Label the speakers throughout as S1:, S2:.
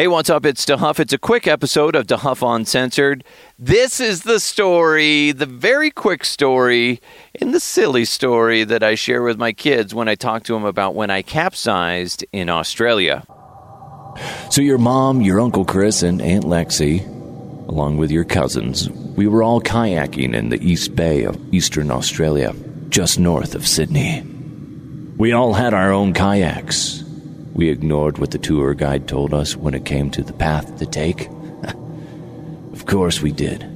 S1: Hey, what's up? It's DeHuff. It's a quick episode of DeHuff Uncensored. This is the story, the very quick story, and the silly story that I share with my kids when I talk to them about when I capsized in Australia.
S2: So, your mom, your Uncle Chris, and Aunt Lexi, along with your cousins, we were all kayaking in the East Bay of Eastern Australia, just north of Sydney. We all had our own kayaks. We ignored what the tour guide told us when it came to the path to take. of course we did.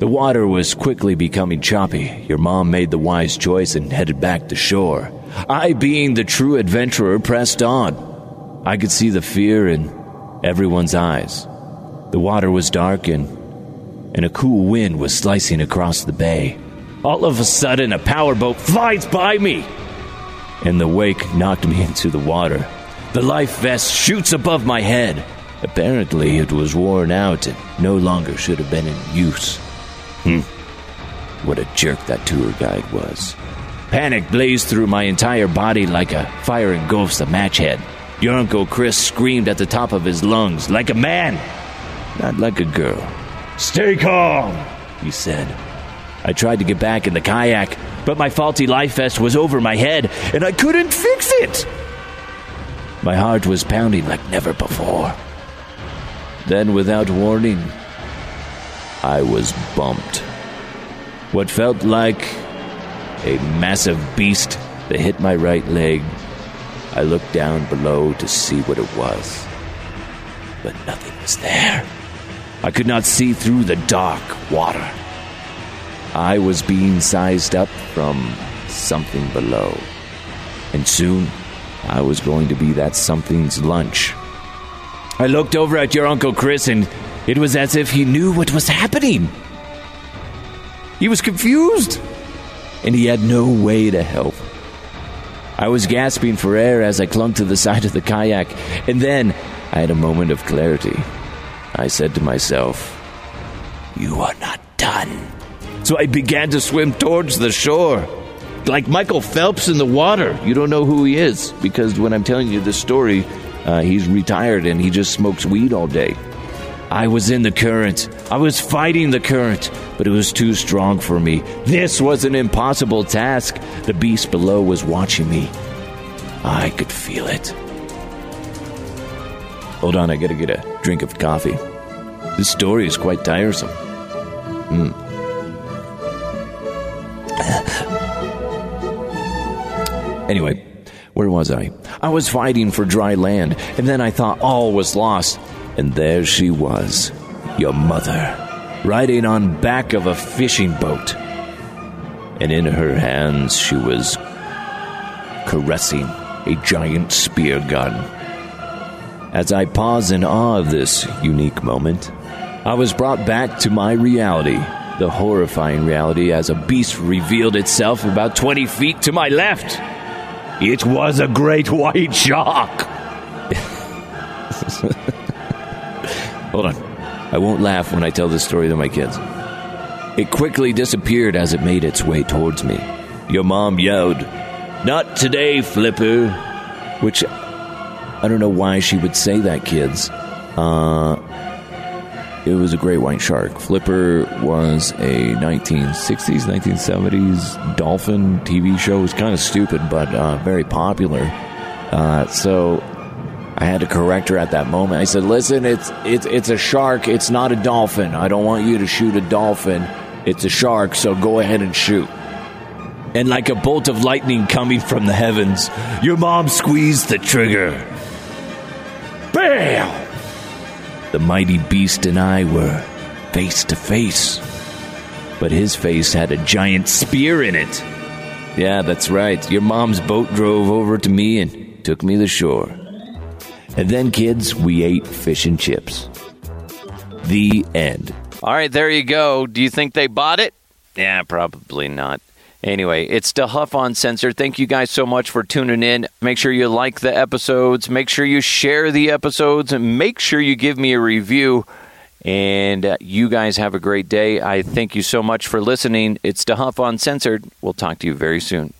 S2: The water was quickly becoming choppy. Your mom made the wise choice and headed back to shore. I, being the true adventurer, pressed on. I could see the fear in everyone's eyes. The water was dark and, and a cool wind was slicing across the bay. All of a sudden, a powerboat flies by me, and the wake knocked me into the water. The life vest shoots above my head. Apparently, it was worn out and no longer should have been in use. Hmm. What a jerk that tour guide was. Panic blazed through my entire body like a fire engulfs a match head. Your Uncle Chris screamed at the top of his lungs, like a man, not like a girl. Stay calm, he said. I tried to get back in the kayak, but my faulty life vest was over my head, and I couldn't fix it. My heart was pounding like never before. Then, without warning, I was bumped. What felt like a massive beast that hit my right leg. I looked down below to see what it was, but nothing was there. I could not see through the dark water. I was being sized up from something below, and soon I was going to be that something's lunch. I looked over at your Uncle Chris, and it was as if he knew what was happening. He was confused, and he had no way to help. I was gasping for air as I clung to the side of the kayak, and then I had a moment of clarity. I said to myself, You are not done. So I began to swim towards the shore like Michael Phelps in the water. You don't know who he is because when I'm telling you this story, uh, he's retired and he just smokes weed all day. I was in the current. I was fighting the current, but it was too strong for me. This was an impossible task. The beast below was watching me. I could feel it. Hold on, I gotta get a drink of coffee. This story is quite tiresome. Hmm. Anyway, where was I? I was fighting for dry land, and then I thought all was lost. And there she was, your mother, riding on back of a fishing boat. And in her hands she was caressing a giant spear gun. As I paused in awe of this unique moment, I was brought back to my reality, the horrifying reality as a beast revealed itself about 20 feet to my left. It was a great white shark. Hold on. I won't laugh when I tell this story to my kids. It quickly disappeared as it made its way towards me. Your mom yelled, Not today, Flipper. Which, I don't know why she would say that, kids. Uh, it was a great white shark. Flipper was a 1960s, 1970s dolphin TV show. It was kind of stupid, but uh, very popular. Uh, so I had to correct her at that moment. I said, "Listen, it's it's it's a shark. It's not a dolphin. I don't want you to shoot a dolphin. It's a shark. So go ahead and shoot." And like a bolt of lightning coming from the heavens, your mom squeezed the trigger. The mighty beast and I were face to face. But his face had a giant spear in it. Yeah, that's right. Your mom's boat drove over to me and took me to shore. And then, kids, we ate fish and chips. The end.
S1: All right, there you go. Do you think they bought it? Yeah, probably not. Anyway, it's DeHuff on Uncensored. Thank you guys so much for tuning in. Make sure you like the episodes. Make sure you share the episodes. And make sure you give me a review. And uh, you guys have a great day. I thank you so much for listening. It's DeHuff on Uncensored. We'll talk to you very soon.